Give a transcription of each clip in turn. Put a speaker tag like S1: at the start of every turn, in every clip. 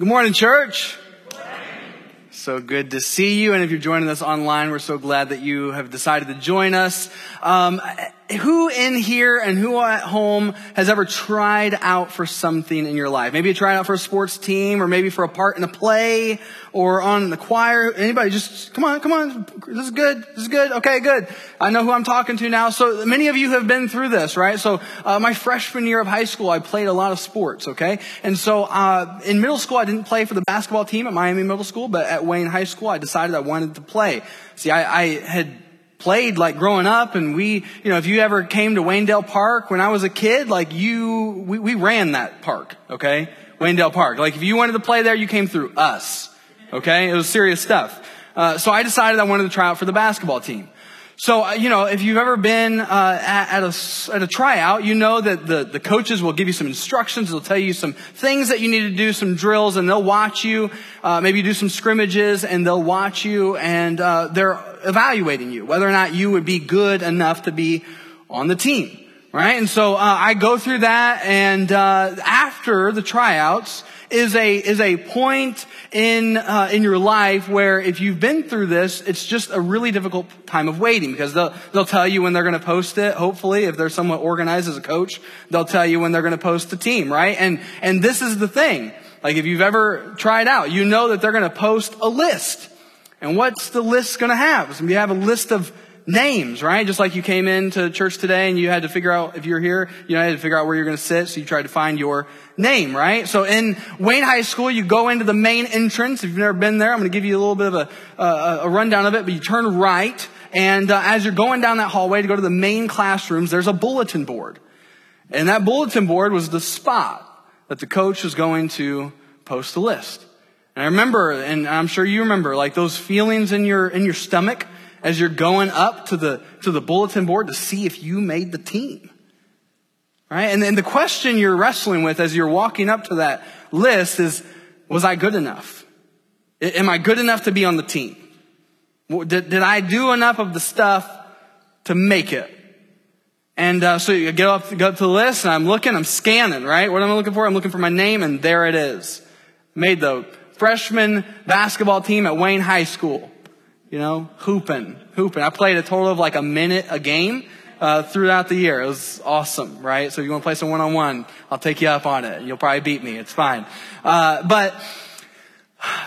S1: Good morning, church. So good to see you. And if you're joining us online, we're so glad that you have decided to join us. Um, who in here and who at home has ever tried out for something in your life? Maybe you tried out for a sports team or maybe for a part in a play or on the choir. Anybody just, come on, come on. This is good. This is good. Okay, good. I know who I'm talking to now. So many of you have been through this, right? So, uh, my freshman year of high school, I played a lot of sports, okay? And so, uh, in middle school, I didn't play for the basketball team at Miami Middle School, but at Wayne High School, I decided I wanted to play. See, I, I had played like growing up and we, you know, if you ever came to Waynedale Park when I was a kid, like you, we, we ran that park, okay? Waynedale Park. Like if you wanted to play there, you came through us, okay? It was serious stuff. Uh, so I decided I wanted to try out for the basketball team. So, uh, you know, if you've ever been uh, at, at, a, at a tryout, you know that the, the coaches will give you some instructions. They'll tell you some things that you need to do, some drills, and they'll watch you. Uh, maybe do some scrimmages, and they'll watch you, and uh, they're evaluating you, whether or not you would be good enough to be on the team. Right? And so uh, I go through that, and uh, after the tryouts, is a is a point in uh, in your life where if you've been through this, it's just a really difficult time of waiting because they'll they'll tell you when they're going to post it. Hopefully, if they're somewhat organized as a coach, they'll tell you when they're going to post the team, right? And and this is the thing. Like if you've ever tried out, you know that they're going to post a list. And what's the list going to have? It's going to have a list of names, right? Just like you came into church today and you had to figure out if you're here, you know, you had to figure out where you're going to sit, so you tried to find your name, right? So in Wayne High School, you go into the main entrance. If you've never been there, I'm going to give you a little bit of a, a, a rundown of it, but you turn right, and uh, as you're going down that hallway to go to the main classrooms, there's a bulletin board. And that bulletin board was the spot that the coach was going to post the list. And I remember, and I'm sure you remember, like those feelings in your, in your stomach as you're going up to the, to the bulletin board to see if you made the team. Right? And then the question you're wrestling with as you're walking up to that list is, was I good enough? Am I good enough to be on the team? Did, did I do enough of the stuff to make it? And uh, so you get up, go up to the list, and I'm looking, I'm scanning, right? What am I looking for? I'm looking for my name, and there it is. Made the freshman basketball team at Wayne High School. You know, hooping, hooping. I played a total of like a minute a game uh, throughout the year. It was awesome, right? So if you want to play some one on one, I'll take you up on it. You'll probably beat me. It's fine. Uh, but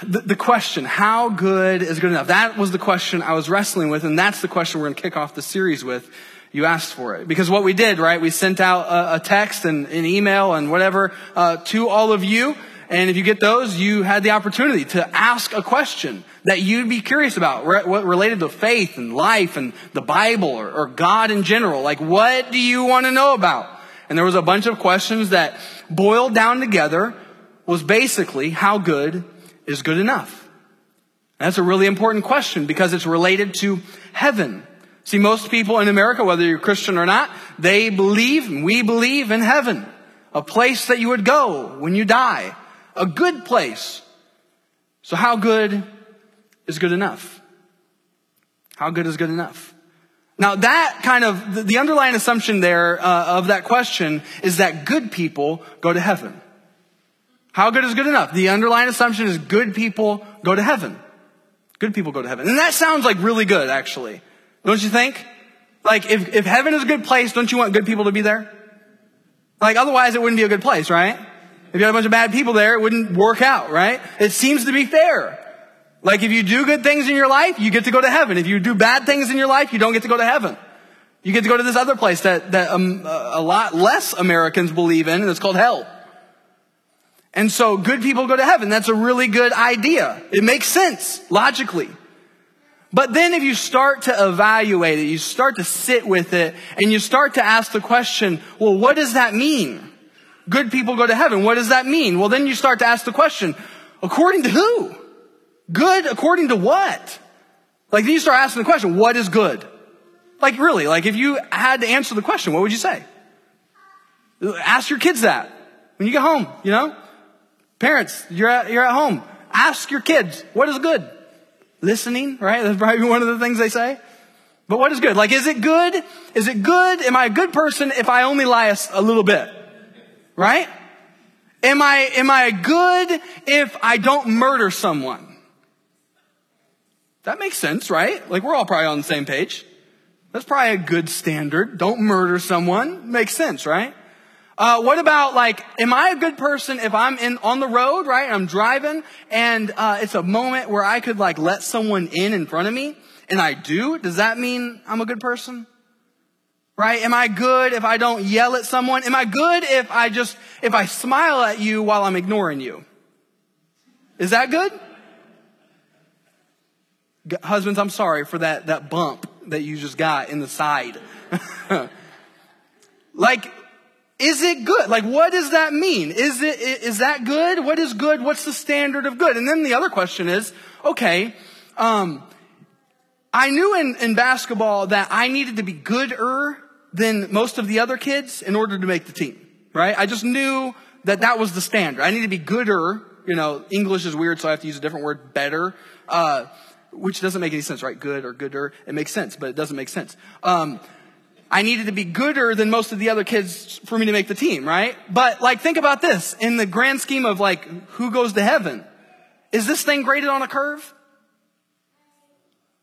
S1: the, the, question, how good is good enough? That was the question I was wrestling with, and that's the question we're going to kick off the series with. You asked for it. Because what we did, right, we sent out a, a text and an email and whatever uh, to all of you. And if you get those, you had the opportunity to ask a question that you'd be curious about, what related to faith and life and the Bible or, or God in general. Like, what do you want to know about? And there was a bunch of questions that boiled down together was basically how good is good enough? And that's a really important question because it's related to heaven. See, most people in America, whether you're Christian or not, they believe, and we believe in heaven. A place that you would go when you die. A good place. So how good is good enough? How good is good enough? Now that kind of, the underlying assumption there uh, of that question is that good people go to heaven. How good is good enough? The underlying assumption is good people go to heaven. Good people go to heaven. And that sounds like really good, actually. Don't you think? Like, if, if heaven is a good place, don't you want good people to be there? Like, otherwise it wouldn't be a good place, right? If you had a bunch of bad people there, it wouldn't work out, right? It seems to be fair. Like if you do good things in your life, you get to go to heaven. If you do bad things in your life, you don't get to go to heaven. You get to go to this other place that, that um, a lot less Americans believe in, and it's called hell. And so good people go to heaven. That's a really good idea. It makes sense, logically. But then if you start to evaluate it, you start to sit with it, and you start to ask the question, well, what does that mean? Good people go to heaven. What does that mean? Well, then you start to ask the question, according to who? Good according to what? Like then you start asking the question, what is good? Like really, like if you had to answer the question, what would you say? Ask your kids that when you get home, you know? Parents, you're at, you're at home. Ask your kids, what is good? Listening, right? That's probably one of the things they say. But what is good? Like, is it good? Is it good? Am I a good person if I only lie a, a little bit? Right? Am I, am I good if I don't murder someone? That makes sense, right? Like we're all probably on the same page. That's probably a good standard. Don't murder someone. Makes sense, right? Uh, what about like, am I a good person if I'm in on the road, right? I'm driving, and uh, it's a moment where I could like let someone in in front of me, and I do. Does that mean I'm a good person? Right? Am I good if I don't yell at someone? Am I good if I just if I smile at you while I'm ignoring you? Is that good? Husbands, I'm sorry for that that bump that you just got in the side. like is it good? Like, what does that mean? Is it, is that good? What is good? What's the standard of good? And then the other question is, okay, um, I knew in, in basketball that I needed to be gooder than most of the other kids in order to make the team, right? I just knew that that was the standard. I need to be gooder. You know, English is weird, so I have to use a different word, better, uh, which doesn't make any sense, right? Good or gooder. It makes sense, but it doesn't make sense. Um, I needed to be gooder than most of the other kids for me to make the team, right? But like, think about this in the grand scheme of like, who goes to heaven? Is this thing graded on a curve?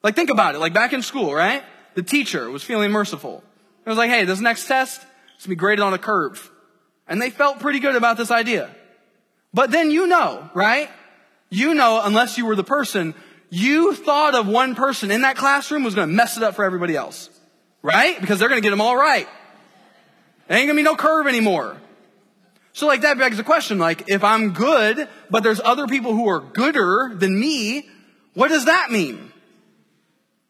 S1: Like, think about it. Like back in school, right? The teacher was feeling merciful. It was like, hey, this next test is to be graded on a curve. And they felt pretty good about this idea. But then you know, right? You know, unless you were the person, you thought of one person in that classroom was going to mess it up for everybody else. Right? Because they're going to get them all right. There ain't going to be no curve anymore. So like that begs the question, like if I'm good, but there's other people who are gooder than me, what does that mean?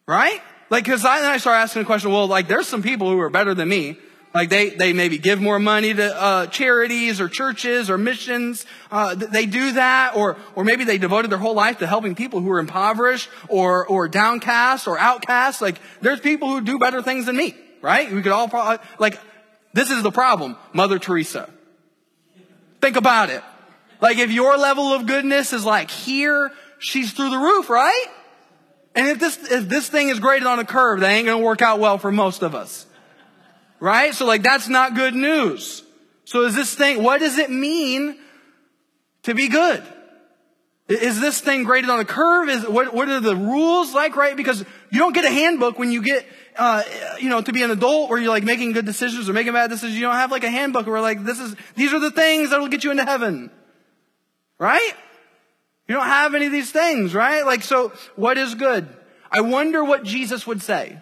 S1: Right? Like, cause I, then I start asking the question, well, like there's some people who are better than me. Like they, they maybe give more money to uh, charities or churches or missions. Uh, they do that, or or maybe they devoted their whole life to helping people who are impoverished or or downcast or outcast. Like there's people who do better things than me, right? We could all probably, like this is the problem, Mother Teresa. Think about it. Like if your level of goodness is like here, she's through the roof, right? And if this if this thing is graded on a curve, that ain't gonna work out well for most of us. Right? So like that's not good news. So is this thing, what does it mean to be good? Is this thing graded on a curve? Is what, what are the rules like, right? Because you don't get a handbook when you get, uh, you know, to be an adult where you're like making good decisions or making bad decisions. You don't have like a handbook where like this is, these are the things that will get you into heaven. Right? You don't have any of these things, right? Like, so what is good? I wonder what Jesus would say.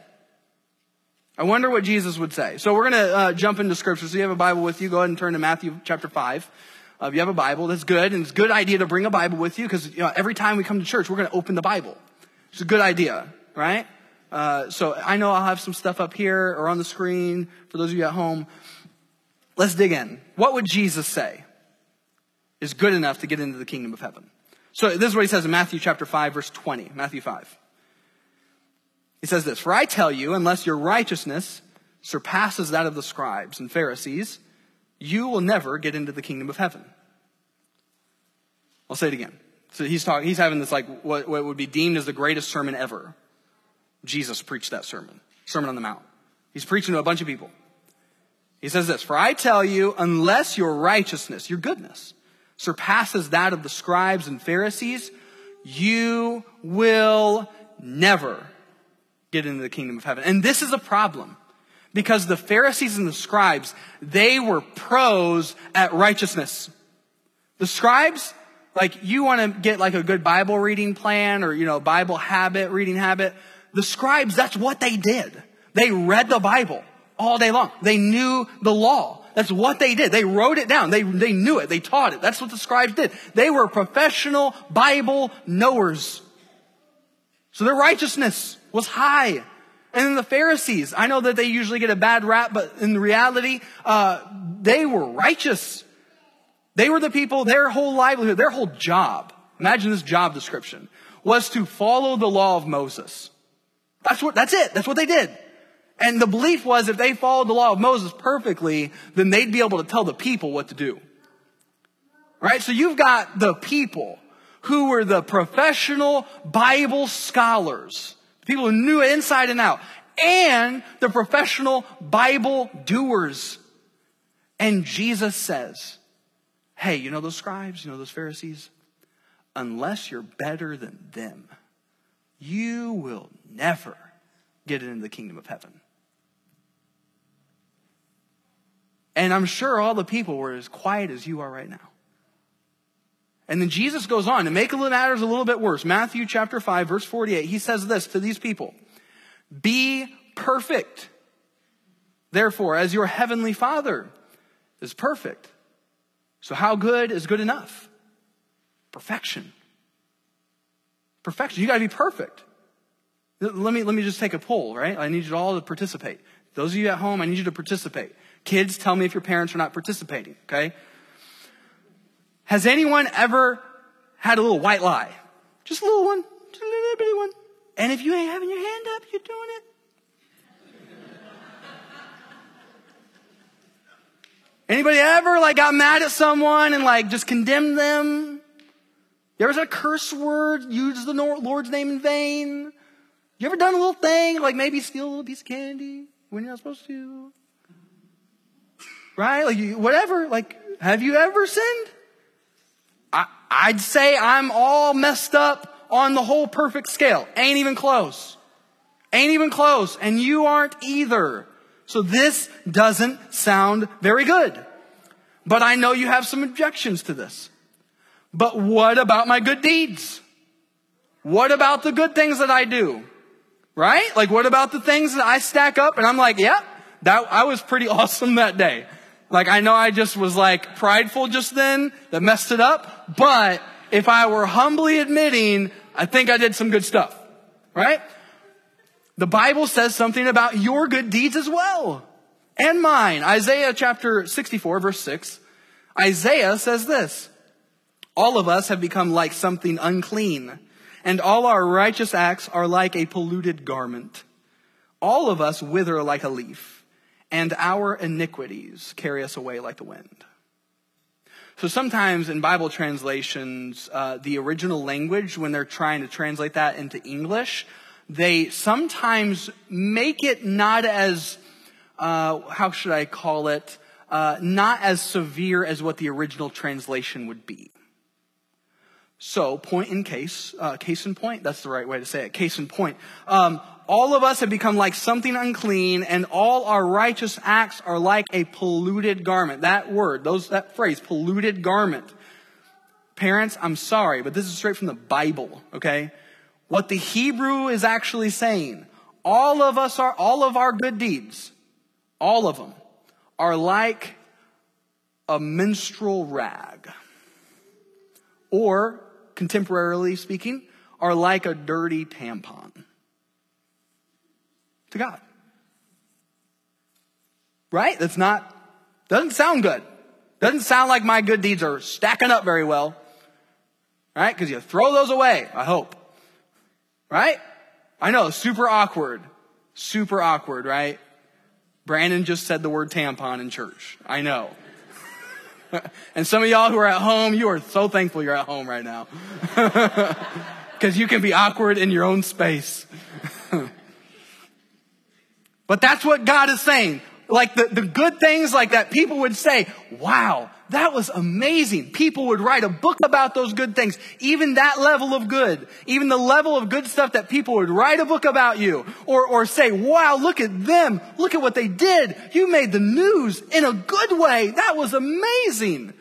S1: I wonder what Jesus would say. So we're going to uh, jump into scripture. So you have a Bible with you. Go ahead and turn to Matthew chapter 5. Uh, if you have a Bible, that's good. And it's a good idea to bring a Bible with you because you know, every time we come to church, we're going to open the Bible. It's a good idea, right? Uh, so I know I'll have some stuff up here or on the screen for those of you at home. Let's dig in. What would Jesus say is good enough to get into the kingdom of heaven? So this is what he says in Matthew chapter 5, verse 20. Matthew 5. He says this, For I tell you, unless your righteousness surpasses that of the scribes and Pharisees, you will never get into the kingdom of heaven. I'll say it again. So he's talking, he's having this like what, what would be deemed as the greatest sermon ever. Jesus preached that sermon, Sermon on the Mount. He's preaching to a bunch of people. He says this, For I tell you, unless your righteousness, your goodness, surpasses that of the scribes and Pharisees, you will never get into the kingdom of heaven. And this is a problem because the Pharisees and the scribes, they were pros at righteousness. The scribes, like you want to get like a good Bible reading plan or, you know, Bible habit, reading habit. The scribes, that's what they did. They read the Bible all day long. They knew the law. That's what they did. They wrote it down. They, they knew it. They taught it. That's what the scribes did. They were professional Bible knowers. So their righteousness was high. And then the Pharisees, I know that they usually get a bad rap, but in reality, uh, they were righteous. They were the people, their whole livelihood, their whole job, imagine this job description, was to follow the law of Moses. That's what, that's it. That's what they did. And the belief was if they followed the law of Moses perfectly, then they'd be able to tell the people what to do. Right? So you've got the people who were the professional Bible scholars People who knew it inside and out. And the professional Bible doers. And Jesus says, hey, you know those scribes, you know those Pharisees? Unless you're better than them, you will never get into the kingdom of heaven. And I'm sure all the people were as quiet as you are right now. And then Jesus goes on to make the matters a little bit worse. Matthew chapter 5 verse 48. He says this to these people. Be perfect. Therefore, as your heavenly father is perfect. So how good is good enough? Perfection. Perfection. You gotta be perfect. Let me, let me just take a poll, right? I need you all to participate. Those of you at home, I need you to participate. Kids, tell me if your parents are not participating, okay? Has anyone ever had a little white lie? Just a little one. Just a little bitty one. And if you ain't having your hand up, you're doing it. Anybody ever like got mad at someone and like just condemned them? You ever said a curse word, used the Lord's name in vain? You ever done a little thing, like maybe steal a little piece of candy when you're not supposed to? Right? Like, whatever. Like, have you ever sinned? I'd say I'm all messed up on the whole perfect scale. Ain't even close. Ain't even close. And you aren't either. So this doesn't sound very good. But I know you have some objections to this. But what about my good deeds? What about the good things that I do? Right? Like what about the things that I stack up and I'm like, yeah, that, I was pretty awesome that day. Like I know I just was like prideful just then that messed it up, but if I were humbly admitting, I think I did some good stuff. Right? The Bible says something about your good deeds as well. And mine. Isaiah chapter 64 verse 6. Isaiah says this. All of us have become like something unclean, and all our righteous acts are like a polluted garment. All of us wither like a leaf, and our iniquities carry us away like the wind. So sometimes in Bible translations, uh, the original language, when they're trying to translate that into English, they sometimes make it not as, uh, how should I call it, uh, not as severe as what the original translation would be. So, point in case, uh, case in point, that's the right way to say it, case in point. Um, all of us have become like something unclean and all our righteous acts are like a polluted garment. That word, those, that phrase, polluted garment. Parents, I'm sorry, but this is straight from the Bible, okay? What the Hebrew is actually saying, all of us are, all of our good deeds, all of them, are like a menstrual rag. Or, contemporarily speaking, are like a dirty tampon to God. Right? That's not, doesn't sound good. Doesn't sound like my good deeds are stacking up very well. Right? Because you throw those away, I hope. Right? I know, super awkward. Super awkward, right? Brandon just said the word tampon in church. I know. and some of y'all who are at home, you are so thankful you're at home right now. Because you can be awkward in your own space. But that's what God is saying. Like the, the good things like that, people would say, wow, that was amazing. People would write a book about those good things. Even that level of good, even the level of good stuff that people would write a book about you or, or say, wow, look at them. Look at what they did. You made the news in a good way. That was amazing.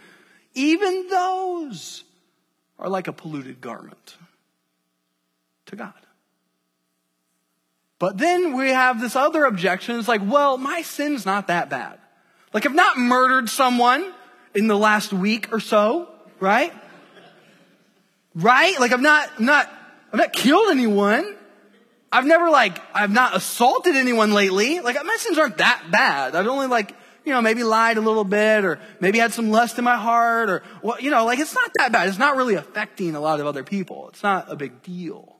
S1: Even those are like a polluted garment to God. But then we have this other objection. It's like, well, my sin's not that bad. Like I've not murdered someone in the last week or so, right? Right? Like I've not, I'm not, I've not killed anyone. I've never like, I've not assaulted anyone lately. Like my sins aren't that bad. I've only like, you know, maybe lied a little bit or maybe had some lust in my heart or, well, you know, like it's not that bad. It's not really affecting a lot of other people. It's not a big deal.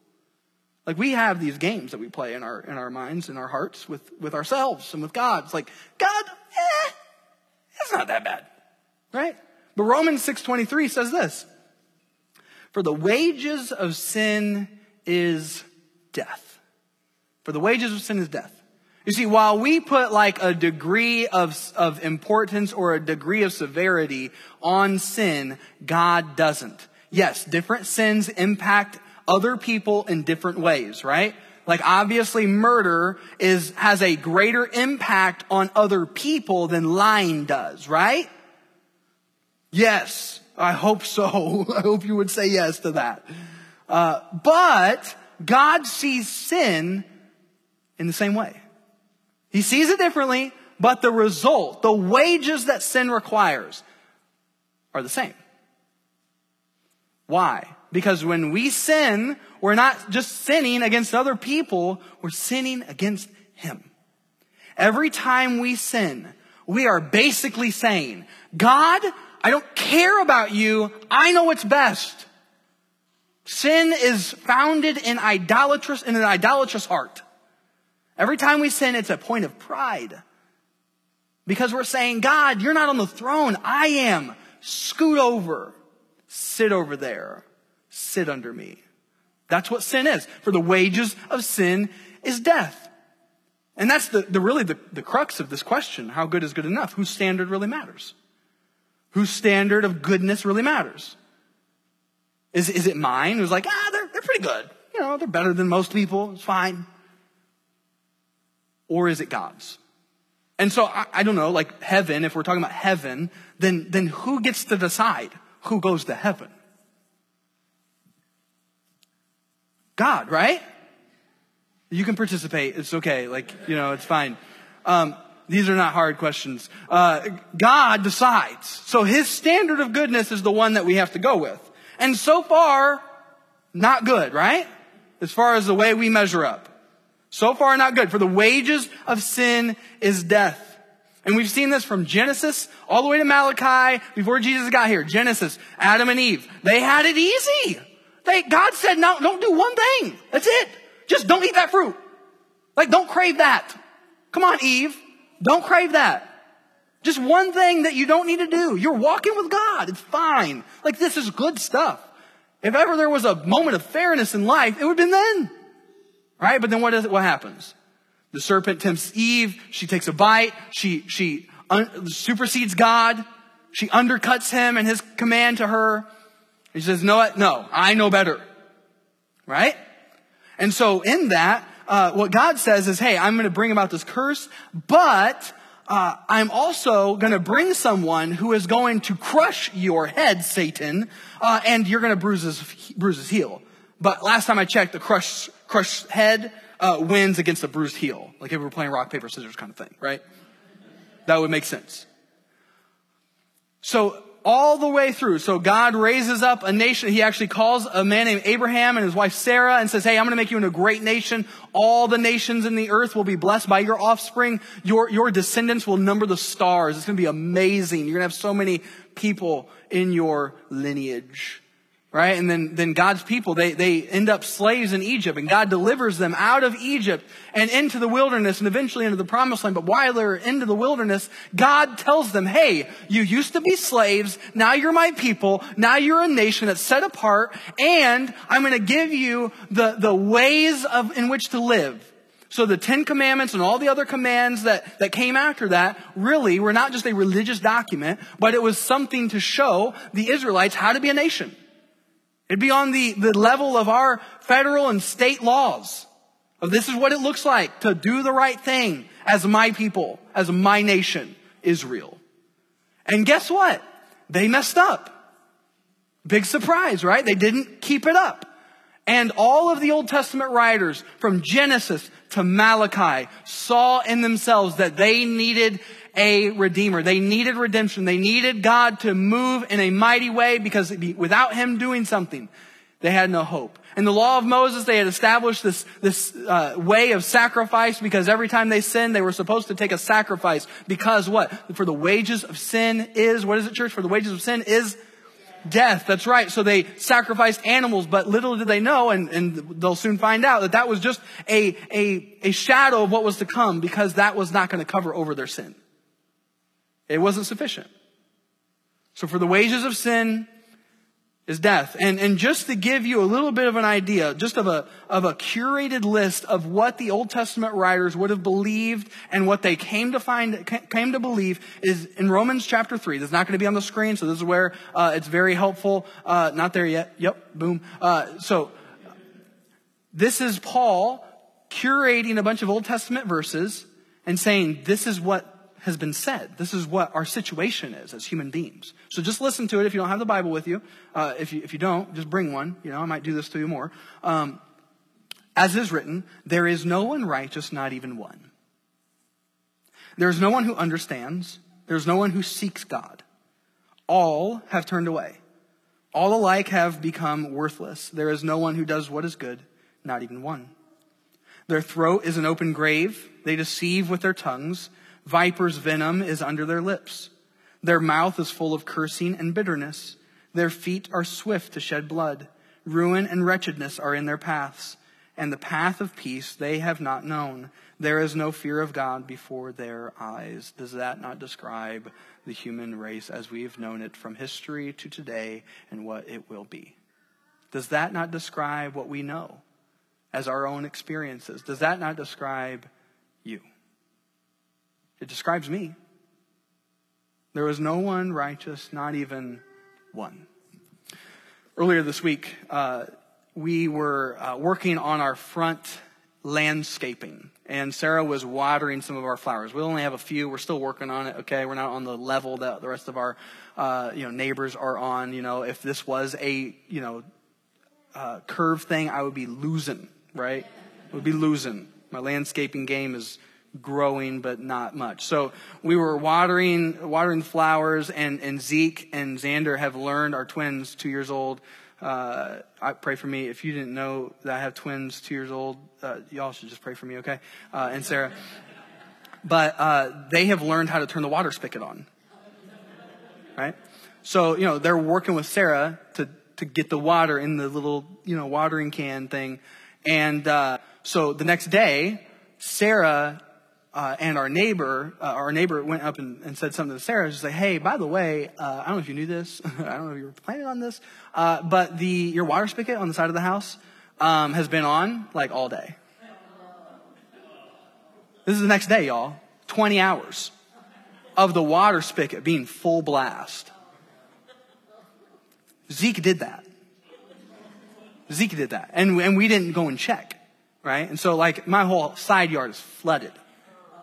S1: Like we have these games that we play in our in our minds, in our hearts, with with ourselves and with God. It's like God, eh, it's not that bad, right? But Romans six twenty three says this: For the wages of sin is death. For the wages of sin is death. You see, while we put like a degree of, of importance or a degree of severity on sin, God doesn't. Yes, different sins impact other people in different ways, right? Like obviously murder is, has a greater impact on other people than lying does, right? Yes, I hope so. I hope you would say yes to that. Uh, but God sees sin in the same way. He sees it differently, but the result, the wages that sin requires are the same. Why? Because when we sin, we're not just sinning against other people, we're sinning against Him. Every time we sin, we are basically saying, God, I don't care about you. I know what's best. Sin is founded in idolatrous, in an idolatrous heart. Every time we sin, it's a point of pride. Because we're saying, God, you're not on the throne. I am. Scoot over. Sit over there. Sit under me. That's what sin is. For the wages of sin is death. And that's the, the really the, the crux of this question. How good is good enough? Whose standard really matters? Whose standard of goodness really matters? Is, is it mine? Who's like, ah, they're, they're pretty good. You know, they're better than most people. It's fine. Or is it God's? And so I, I don't know, like heaven, if we're talking about heaven, then, then who gets to decide who goes to heaven? God, right? You can participate. It's okay. Like, you know, it's fine. Um, these are not hard questions. Uh, God decides. So his standard of goodness is the one that we have to go with. And so far, not good, right? As far as the way we measure up. So far, not good. For the wages of sin is death. And we've seen this from Genesis all the way to Malachi before Jesus got here. Genesis, Adam and Eve. They had it easy. They, God said, no, don't do one thing. That's it. Just don't eat that fruit. Like, don't crave that. Come on, Eve. Don't crave that. Just one thing that you don't need to do. You're walking with God. It's fine. Like, this is good stuff. If ever there was a moment of fairness in life, it would have been then. Right? But then what is? What happens? The serpent tempts Eve. She takes a bite. She, she un- supersedes God. She undercuts him and his command to her. He says, no, no, I know better. Right? And so in that, uh, what God says is, hey, I'm going to bring about this curse, but uh, I'm also going to bring someone who is going to crush your head, Satan, uh, and you're going to bruise his, bruise his heel. But last time I checked, the crushed, crushed head uh, wins against the bruised heel. Like if we were playing rock, paper, scissors kind of thing, right? That would make sense. So all the way through. So God raises up a nation. He actually calls a man named Abraham and his wife Sarah and says, Hey, I'm going to make you into a great nation. All the nations in the earth will be blessed by your offspring. Your, your descendants will number the stars. It's going to be amazing. You're going to have so many people in your lineage right? And then, then God's people, they, they end up slaves in Egypt and God delivers them out of Egypt and into the wilderness and eventually into the promised land. But while they're into the wilderness, God tells them, hey, you used to be slaves. Now you're my people. Now you're a nation that's set apart and I'm going to give you the, the ways of, in which to live. So the Ten Commandments and all the other commands that, that came after that really were not just a religious document, but it was something to show the Israelites how to be a nation. It'd be on the, the level of our federal and state laws. Of this is what it looks like to do the right thing as my people, as my nation, Israel. And guess what? They messed up. Big surprise, right? They didn't keep it up. And all of the Old Testament writers from Genesis to Malachi saw in themselves that they needed a redeemer. They needed redemption. They needed God to move in a mighty way because without him doing something, they had no hope. In the law of Moses, they had established this, this uh, way of sacrifice because every time they sinned, they were supposed to take a sacrifice. Because what? For the wages of sin is, what is it, church? For the wages of sin is death. That's right. So they sacrificed animals, but little did they know, and, and they'll soon find out that that was just a, a, a shadow of what was to come because that was not going to cover over their sin. It wasn't sufficient. So for the wages of sin is death. And, and just to give you a little bit of an idea, just of a, of a curated list of what the Old Testament writers would have believed and what they came to find, came to believe is in Romans chapter 3. That's not going to be on the screen, so this is where uh, it's very helpful. Uh, not there yet. Yep, boom. Uh, so this is Paul curating a bunch of Old Testament verses and saying, this is what has been said. This is what our situation is as human beings. So just listen to it if you don't have the Bible with you. Uh, if you if you don't, just bring one. You know, I might do this to you more. Um, as is written, there is no one righteous, not even one. There is no one who understands. There is no one who seeks God. All have turned away. All alike have become worthless. There is no one who does what is good, not even one. Their throat is an open grave. They deceive with their tongues. Viper's venom is under their lips. Their mouth is full of cursing and bitterness. Their feet are swift to shed blood. Ruin and wretchedness are in their paths, and the path of peace they have not known. There is no fear of God before their eyes. Does that not describe the human race as we've known it from history to today and what it will be? Does that not describe what we know as our own experiences? Does that not describe you? It describes me. There was no one righteous, not even one. Earlier this week, uh, we were uh, working on our front landscaping, and Sarah was watering some of our flowers. We only have a few. We're still working on it. Okay, we're not on the level that the rest of our uh, you know neighbors are on. You know, if this was a you know uh, curve thing, I would be losing. Right, I would be losing. My landscaping game is growing, but not much. So we were watering, watering flowers, and, and Zeke and Xander have learned, our twins, two years old. Uh, I pray for me. If you didn't know that I have twins, two years old, uh, y'all should just pray for me, okay? Uh, and Sarah. But uh, they have learned how to turn the water spigot on. Right? So, you know, they're working with Sarah to, to get the water in the little, you know, watering can thing. And uh, so the next day, Sarah uh, and our neighbor, uh, our neighbor went up and, and, said something to Sarah. She's like, "Hey, by the way, uh, I don't know if you knew this. I don't know if you were planning on this, uh, but the your water spigot on the side of the house um, has been on like all day. This is the next day, y'all. Twenty hours of the water spigot being full blast. Zeke did that. Zeke did that, and and we didn't go and check, right? And so like my whole side yard is flooded."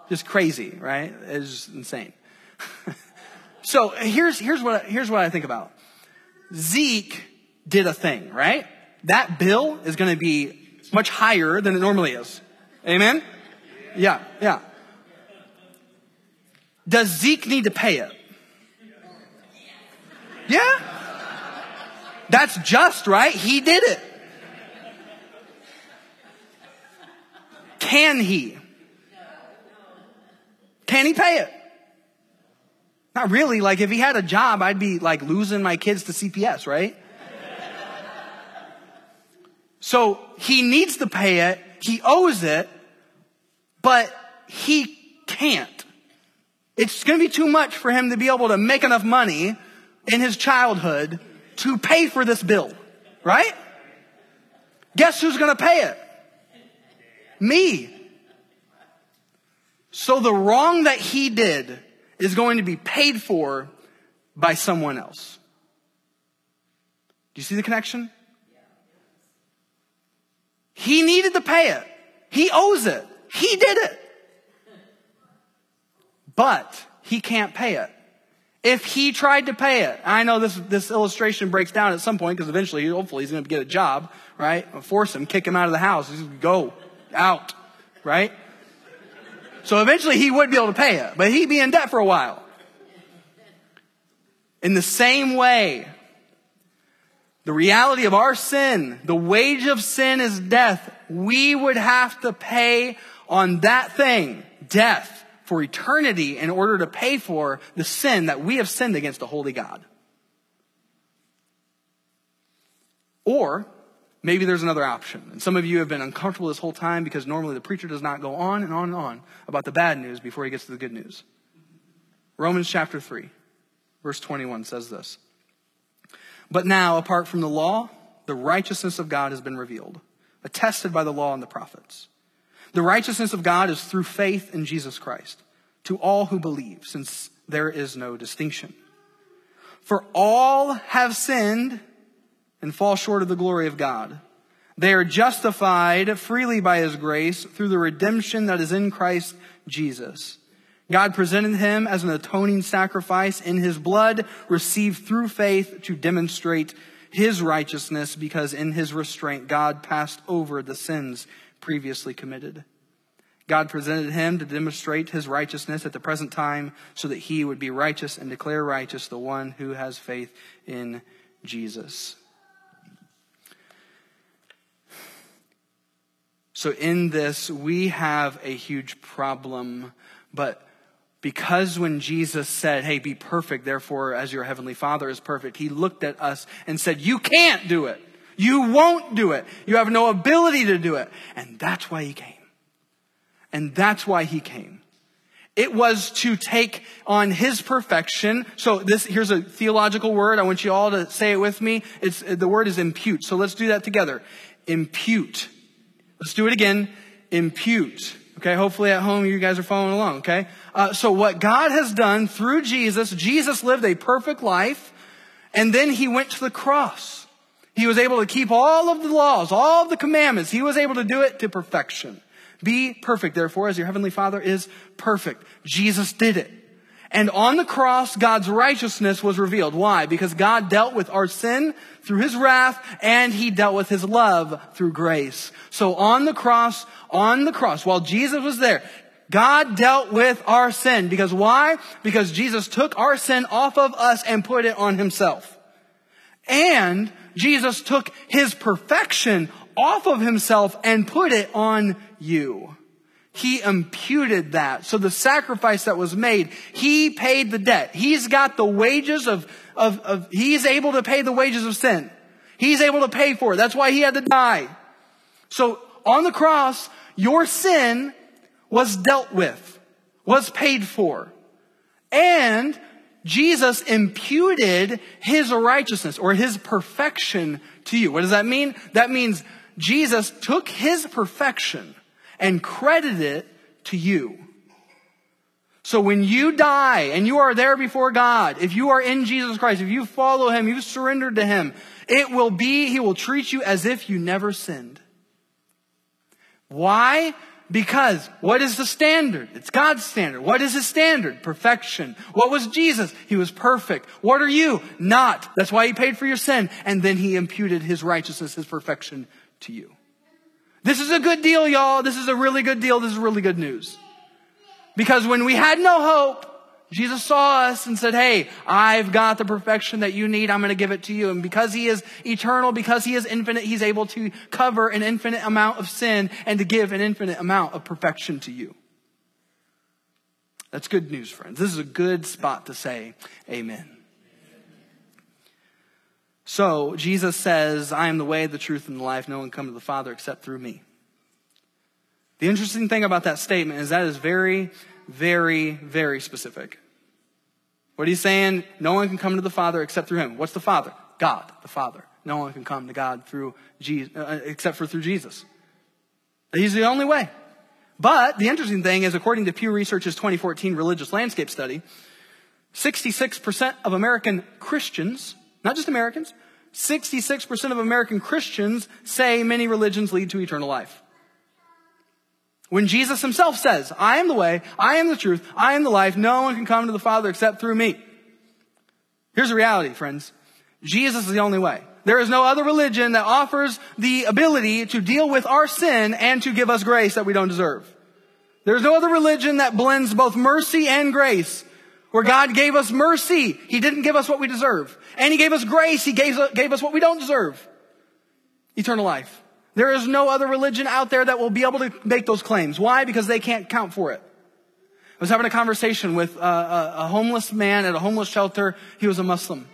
S1: Just crazy, right? It's insane. so here's, here's, what, here's what I think about. Zeke did a thing, right? That bill is going to be much higher than it normally is. Amen? Yeah, yeah. Does Zeke need to pay it? Yeah? That's just, right? He did it. Can he? Can he pay it? Not really. Like if he had a job, I'd be like losing my kids to CPS, right? so he needs to pay it. He owes it, but he can't. It's going to be too much for him to be able to make enough money in his childhood to pay for this bill, right? Guess who's going to pay it? Me. So the wrong that he did is going to be paid for by someone else. Do you see the connection? He needed to pay it. He owes it. He did it. But he can't pay it. If he tried to pay it, I know this, this illustration breaks down at some point because eventually, hopefully, he's going to get a job, right? Force him, kick him out of the house. He's go out, right? So eventually he would be able to pay it, but he'd be in debt for a while. In the same way, the reality of our sin, the wage of sin is death. We would have to pay on that thing, death, for eternity in order to pay for the sin that we have sinned against a holy God. Or Maybe there's another option. And some of you have been uncomfortable this whole time because normally the preacher does not go on and on and on about the bad news before he gets to the good news. Romans chapter 3, verse 21 says this But now, apart from the law, the righteousness of God has been revealed, attested by the law and the prophets. The righteousness of God is through faith in Jesus Christ to all who believe, since there is no distinction. For all have sinned and fall short of the glory of God. They are justified freely by his grace through the redemption that is in Christ Jesus. God presented him as an atoning sacrifice in his blood received through faith to demonstrate his righteousness because in his restraint God passed over the sins previously committed. God presented him to demonstrate his righteousness at the present time so that he would be righteous and declare righteous the one who has faith in Jesus. So, in this, we have a huge problem, but because when Jesus said, Hey, be perfect, therefore, as your heavenly Father is perfect, he looked at us and said, You can't do it. You won't do it. You have no ability to do it. And that's why he came. And that's why he came. It was to take on his perfection. So this, here's a theological word. I want you all to say it with me. It's, the word is impute. So let's do that together. Impute. Let's do it again. Impute. Okay, hopefully at home you guys are following along, okay? Uh, so what God has done through Jesus, Jesus lived a perfect life, and then he went to the cross. He was able to keep all of the laws, all of the commandments. He was able to do it to perfection. Be perfect, therefore, as your heavenly Father is perfect. Jesus did it. And on the cross, God's righteousness was revealed. Why? Because God dealt with our sin through his wrath and he dealt with his love through grace. So on the cross, on the cross, while Jesus was there, God dealt with our sin. Because why? Because Jesus took our sin off of us and put it on himself. And Jesus took his perfection off of himself and put it on you. He imputed that. So the sacrifice that was made, he paid the debt. He's got the wages of, of, of, he's able to pay the wages of sin. He's able to pay for it. That's why he had to die. So on the cross, your sin was dealt with, was paid for. And Jesus imputed his righteousness or his perfection to you. What does that mean? That means Jesus took his perfection and credit it to you. So when you die and you are there before God, if you are in Jesus Christ, if you follow Him, you've surrendered to Him, it will be, He will treat you as if you never sinned. Why? Because what is the standard? It's God's standard. What is His standard? Perfection. What was Jesus? He was perfect. What are you? Not. That's why He paid for your sin. And then He imputed His righteousness, His perfection to you. This is a good deal, y'all. This is a really good deal. This is really good news. Because when we had no hope, Jesus saw us and said, Hey, I've got the perfection that you need. I'm going to give it to you. And because he is eternal, because he is infinite, he's able to cover an infinite amount of sin and to give an infinite amount of perfection to you. That's good news, friends. This is a good spot to say amen. So Jesus says, I am the way, the truth, and the life. No one come to the Father except through me. The interesting thing about that statement is that is very, very, very specific. What he's saying, no one can come to the Father except through him. What's the Father? God, the Father. No one can come to God through Jesus, uh, except for through Jesus. He's the only way. But the interesting thing is, according to Pew Research's 2014 religious landscape study, 66% of American Christians not just Americans. 66% of American Christians say many religions lead to eternal life. When Jesus himself says, I am the way, I am the truth, I am the life, no one can come to the Father except through me. Here's the reality, friends. Jesus is the only way. There is no other religion that offers the ability to deal with our sin and to give us grace that we don't deserve. There's no other religion that blends both mercy and grace where God gave us mercy. He didn't give us what we deserve. And He gave us grace. He gave, gave us what we don't deserve. Eternal life. There is no other religion out there that will be able to make those claims. Why? Because they can't count for it. I was having a conversation with a, a homeless man at a homeless shelter. He was a Muslim.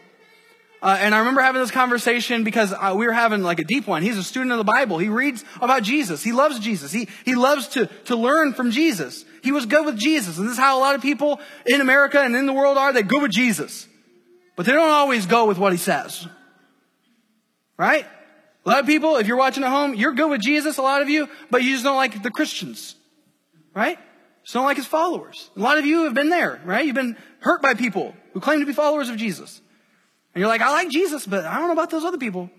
S1: Uh, and I remember having this conversation because uh, we were having like a deep one. He's a student of the Bible. He reads about Jesus. He loves Jesus. He, he loves to, to learn from Jesus. He was good with Jesus. And this is how a lot of people in America and in the world are. They're good with Jesus. But they don't always go with what he says. right? A lot of people, if you're watching at home, you're good with Jesus, a lot of you, but you just don't like the Christians, right? Just don't like his followers. A lot of you have been there, right? You've been hurt by people who claim to be followers of Jesus. And you're like, I like Jesus, but I don't know about those other people.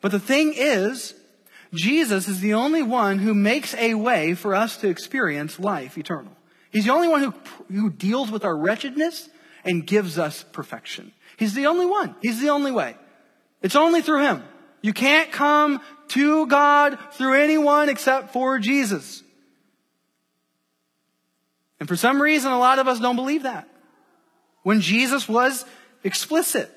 S1: But the thing is, Jesus is the only one who makes a way for us to experience life eternal. He's the only one who, who deals with our wretchedness and gives us perfection. He's the only one. He's the only way. It's only through Him. You can't come to God through anyone except for Jesus. And for some reason, a lot of us don't believe that. When Jesus was explicit.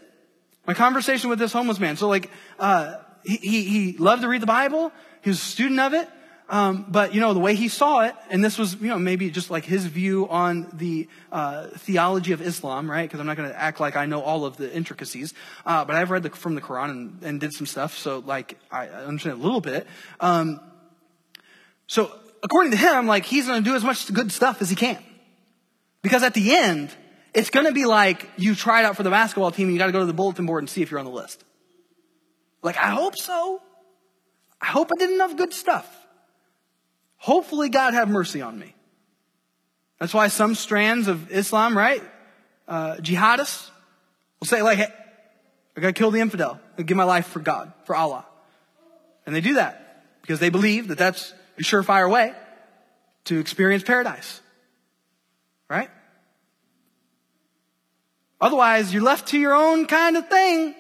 S1: My conversation with this homeless man. So like, uh, he, he, loved to read the Bible. He was a student of it. Um, but you know the way he saw it, and this was you know maybe just like his view on the uh, theology of Islam, right? Because I'm not going to act like I know all of the intricacies, uh, but I've read the, from the Quran and, and, did some stuff, so like I understand a little bit. Um, so according to him, like he's going to do as much good stuff as he can, because at the end, it's going to be like you tried out for the basketball team and you got to go to the bulletin board and see if you're on the list. Like I hope so. I hope I did enough good stuff. Hopefully, God have mercy on me. That's why some strands of Islam, right? Uh, jihadists will say, like, hey, I gotta kill the infidel and give my life for God, for Allah. And they do that because they believe that that's a surefire way to experience paradise. Right? Otherwise, you're left to your own kind of thing.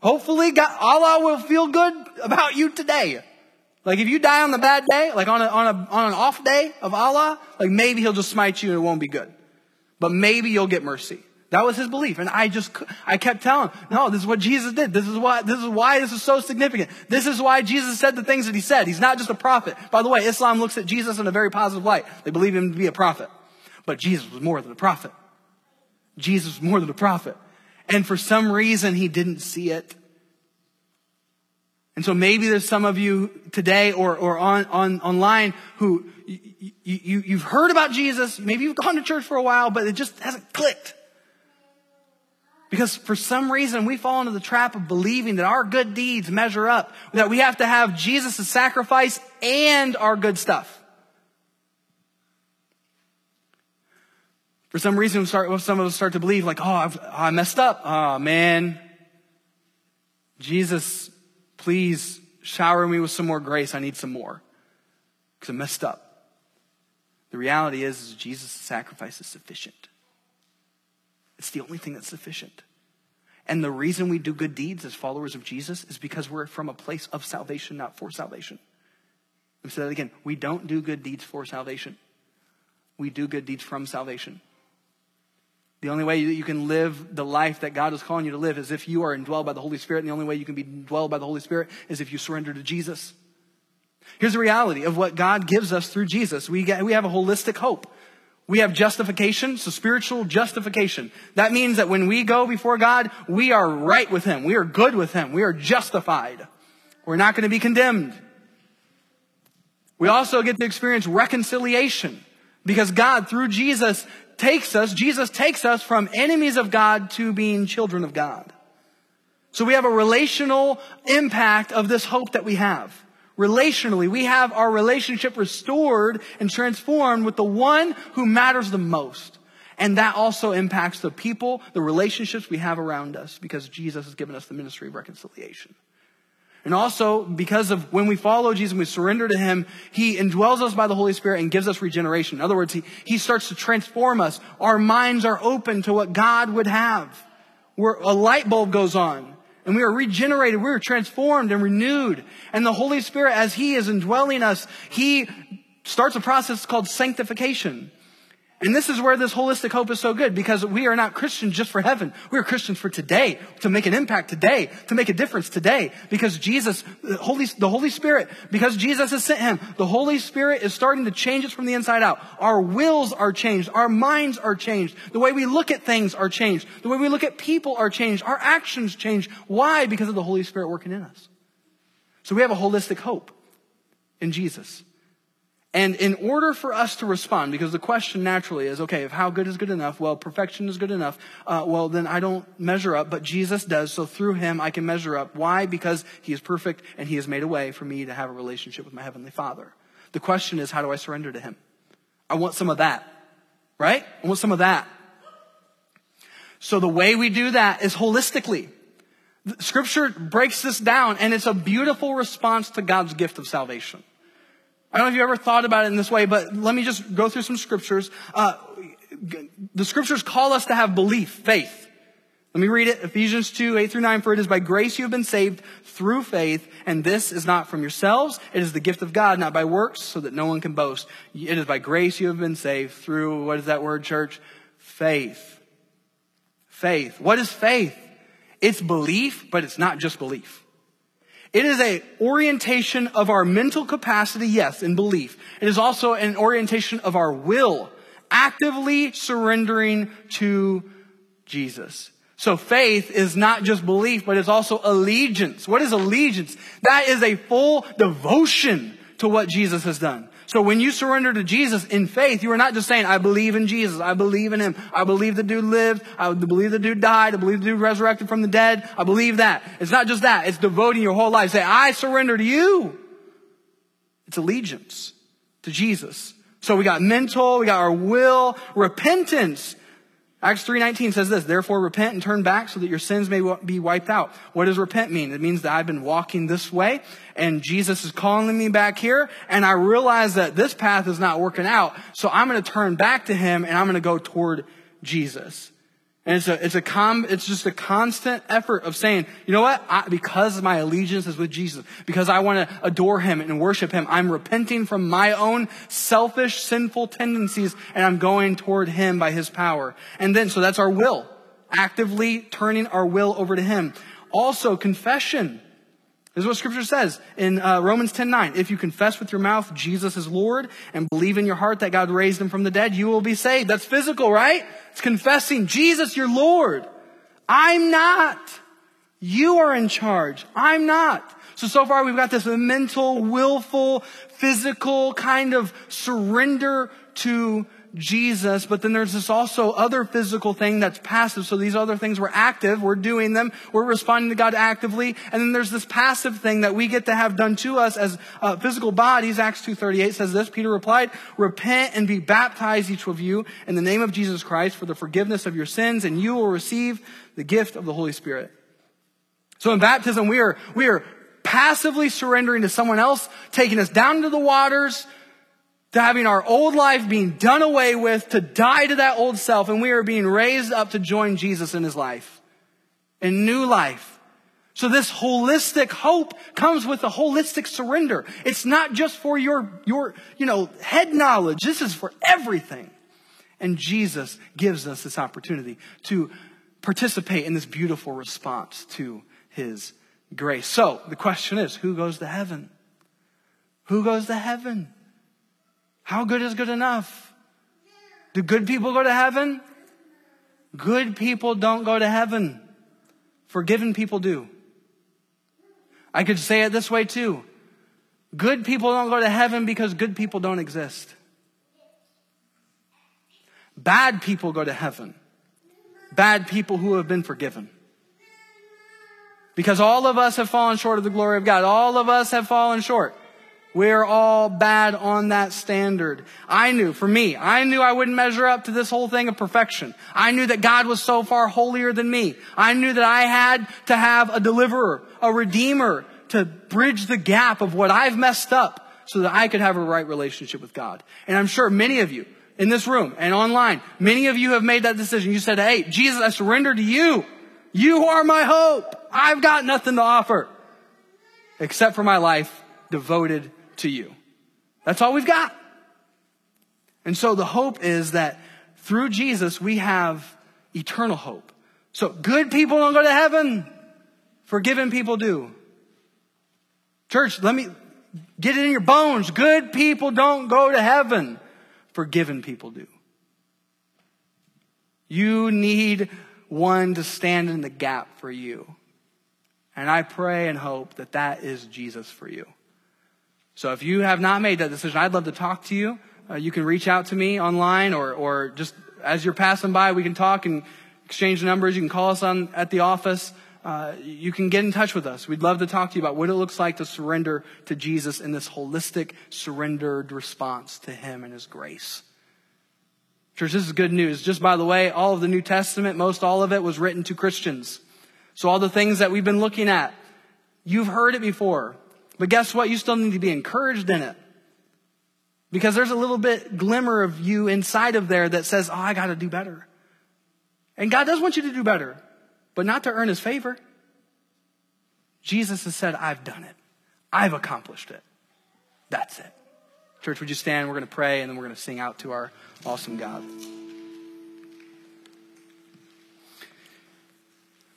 S1: Hopefully, God, Allah will feel good about you today. Like if you die on the bad day, like on a, on a, on an off day of Allah, like maybe he'll just smite you and it won't be good. But maybe you'll get mercy. That was his belief. And I just, I kept telling him, no, this is what Jesus did. This is why, this is why this is so significant. This is why Jesus said the things that he said. He's not just a prophet. By the way, Islam looks at Jesus in a very positive light. They believe him to be a prophet. But Jesus was more than a prophet. Jesus was more than a prophet. And for some reason, he didn't see it. And so maybe there's some of you today or, or on, on, online who you, you, you've heard about Jesus. Maybe you've gone to church for a while, but it just hasn't clicked. Because for some reason we fall into the trap of believing that our good deeds measure up, that we have to have Jesus' sacrifice and our good stuff. For some reason, start, some of us start to believe like, oh, I've, oh, I messed up. Oh man, Jesus Please shower me with some more grace. I need some more because I messed up. The reality is, is Jesus' sacrifice is sufficient. It's the only thing that's sufficient. And the reason we do good deeds as followers of Jesus is because we're from a place of salvation, not for salvation. Let me say that again. We don't do good deeds for salvation. We do good deeds from salvation. The only way that you can live the life that God is calling you to live is if you are indwelled by the Holy Spirit. And the only way you can be indwelled by the Holy Spirit is if you surrender to Jesus. Here's the reality of what God gives us through Jesus. We, get, we have a holistic hope. We have justification, so spiritual justification. That means that when we go before God, we are right with Him. We are good with Him. We are justified. We're not going to be condemned. We also get to experience reconciliation because God, through Jesus, takes us, Jesus takes us from enemies of God to being children of God. So we have a relational impact of this hope that we have. Relationally, we have our relationship restored and transformed with the one who matters the most. And that also impacts the people, the relationships we have around us because Jesus has given us the ministry of reconciliation. And also, because of when we follow Jesus and we surrender to Him, He indwells us by the Holy Spirit and gives us regeneration. In other words, He, he starts to transform us. Our minds are open to what God would have. Where a light bulb goes on and we are regenerated, we are transformed and renewed. And the Holy Spirit, as He is indwelling us, He starts a process called sanctification. And this is where this holistic hope is so good because we are not Christians just for heaven. We are Christians for today, to make an impact today, to make a difference today. Because Jesus, the Holy, the Holy Spirit, because Jesus has sent Him, the Holy Spirit is starting to change us from the inside out. Our wills are changed. Our minds are changed. The way we look at things are changed. The way we look at people are changed. Our actions change. Why? Because of the Holy Spirit working in us. So we have a holistic hope in Jesus. And in order for us to respond, because the question naturally is, okay, if how good is good enough, well, perfection is good enough, uh, well, then I don't measure up, but Jesus does, so through him I can measure up. Why? Because he is perfect and he has made a way for me to have a relationship with my Heavenly Father. The question is, how do I surrender to him? I want some of that, right? I want some of that. So the way we do that is holistically. Scripture breaks this down and it's a beautiful response to God's gift of salvation. I don't know if you ever thought about it in this way, but let me just go through some scriptures. Uh, the scriptures call us to have belief, faith. Let me read it. Ephesians 2, 8 through 9. For it is by grace you have been saved through faith, and this is not from yourselves. It is the gift of God, not by works, so that no one can boast. It is by grace you have been saved through, what is that word, church? Faith. Faith. What is faith? It's belief, but it's not just belief. It is a orientation of our mental capacity, yes, in belief. It is also an orientation of our will, actively surrendering to Jesus. So faith is not just belief, but it's also allegiance. What is allegiance? That is a full devotion to what Jesus has done. So when you surrender to Jesus in faith, you are not just saying, I believe in Jesus. I believe in him. I believe the dude lived. I believe the dude died. I believe the dude resurrected from the dead. I believe that. It's not just that. It's devoting your whole life. Say, I surrender to you. It's allegiance to Jesus. So we got mental, we got our will, repentance. Acts 3.19 says this, therefore repent and turn back so that your sins may be wiped out. What does repent mean? It means that I've been walking this way and Jesus is calling me back here and I realize that this path is not working out. So I'm going to turn back to him and I'm going to go toward Jesus. And it's a, it's a com, it's just a constant effort of saying, you know what? I, because my allegiance is with Jesus, because I want to adore Him and worship Him, I'm repenting from my own selfish, sinful tendencies and I'm going toward Him by His power. And then, so that's our will. Actively turning our will over to Him. Also, confession. This is what scripture says in uh, Romans 10 9. If you confess with your mouth Jesus is Lord and believe in your heart that God raised him from the dead, you will be saved. That's physical, right? It's confessing Jesus, your Lord. I'm not. You are in charge. I'm not. So, so far we've got this mental, willful, physical kind of surrender to Jesus, but then there's this also other physical thing that's passive. So these other things we're active, we're doing them, we're responding to God actively, and then there's this passive thing that we get to have done to us as uh, physical bodies. Acts 2.38 says this, Peter replied, repent and be baptized each of you in the name of Jesus Christ for the forgiveness of your sins, and you will receive the gift of the Holy Spirit. So in baptism, we are, we are passively surrendering to someone else, taking us down to the waters, to having our old life being done away with, to die to that old self, and we are being raised up to join Jesus in his life. In new life. So this holistic hope comes with a holistic surrender. It's not just for your, your, you know, head knowledge. This is for everything. And Jesus gives us this opportunity to participate in this beautiful response to his grace. So the question is, who goes to heaven? Who goes to heaven? How good is good enough? Do good people go to heaven? Good people don't go to heaven. Forgiven people do. I could say it this way too. Good people don't go to heaven because good people don't exist. Bad people go to heaven. Bad people who have been forgiven. Because all of us have fallen short of the glory of God. All of us have fallen short. We're all bad on that standard. I knew, for me, I knew I wouldn't measure up to this whole thing of perfection. I knew that God was so far holier than me. I knew that I had to have a deliverer, a redeemer to bridge the gap of what I've messed up so that I could have a right relationship with God. And I'm sure many of you in this room and online, many of you have made that decision. You said, Hey, Jesus, I surrender to you. You are my hope. I've got nothing to offer except for my life devoted to you. That's all we've got. And so the hope is that through Jesus, we have eternal hope. So good people don't go to heaven. Forgiven people do. Church, let me get it in your bones. Good people don't go to heaven. Forgiven people do. You need one to stand in the gap for you. And I pray and hope that that is Jesus for you. So if you have not made that decision, I'd love to talk to you. Uh, you can reach out to me online or, or just as you're passing by, we can talk and exchange numbers. You can call us on at the office. Uh, you can get in touch with us. We'd love to talk to you about what it looks like to surrender to Jesus in this holistic, surrendered response to Him and His grace. Church, this is good news. Just by the way, all of the New Testament, most all of it was written to Christians. So all the things that we've been looking at, you've heard it before. But guess what? You still need to be encouraged in it. Because there's a little bit glimmer of you inside of there that says, oh, I gotta do better. And God does want you to do better, but not to earn his favor. Jesus has said, I've done it. I've accomplished it. That's it. Church, would you stand? We're going to pray and then we're going to sing out to our awesome God.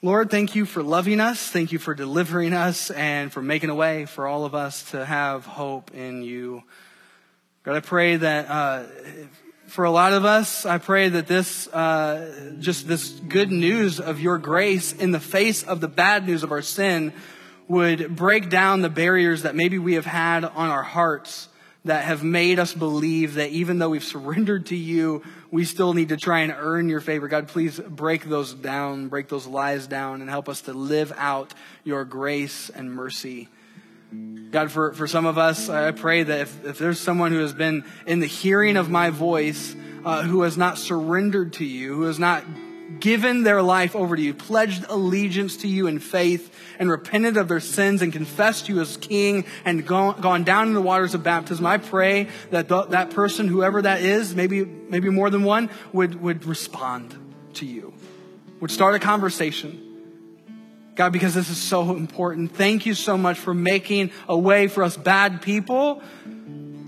S1: Lord, thank you for loving us. Thank you for delivering us and for making a way for all of us to have hope in you. God, I pray that uh, for a lot of us, I pray that this, uh, just this good news of your grace in the face of the bad news of our sin would break down the barriers that maybe we have had on our hearts that have made us believe that even though we've surrendered to you, we still need to try and earn your favor. God, please break those down, break those lies down, and help us to live out your grace and mercy. God, for, for some of us, I pray that if, if there's someone who has been in the hearing of my voice, uh, who has not surrendered to you, who has not given their life over to you, pledged allegiance to you in faith, and repented of their sins and confessed you as king and gone, gone down in the waters of baptism, I pray that th- that person, whoever that is, maybe, maybe more than one, would, would respond to you, would start a conversation. God, because this is so important, thank you so much for making a way for us bad people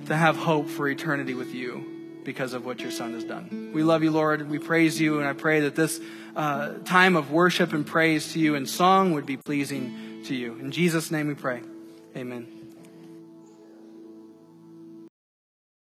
S1: to have hope for eternity with you because of what your son has done. We love you, Lord. We praise you, and I pray that this uh, time of worship and praise to you and song would be pleasing to you. In Jesus' name we pray. Amen.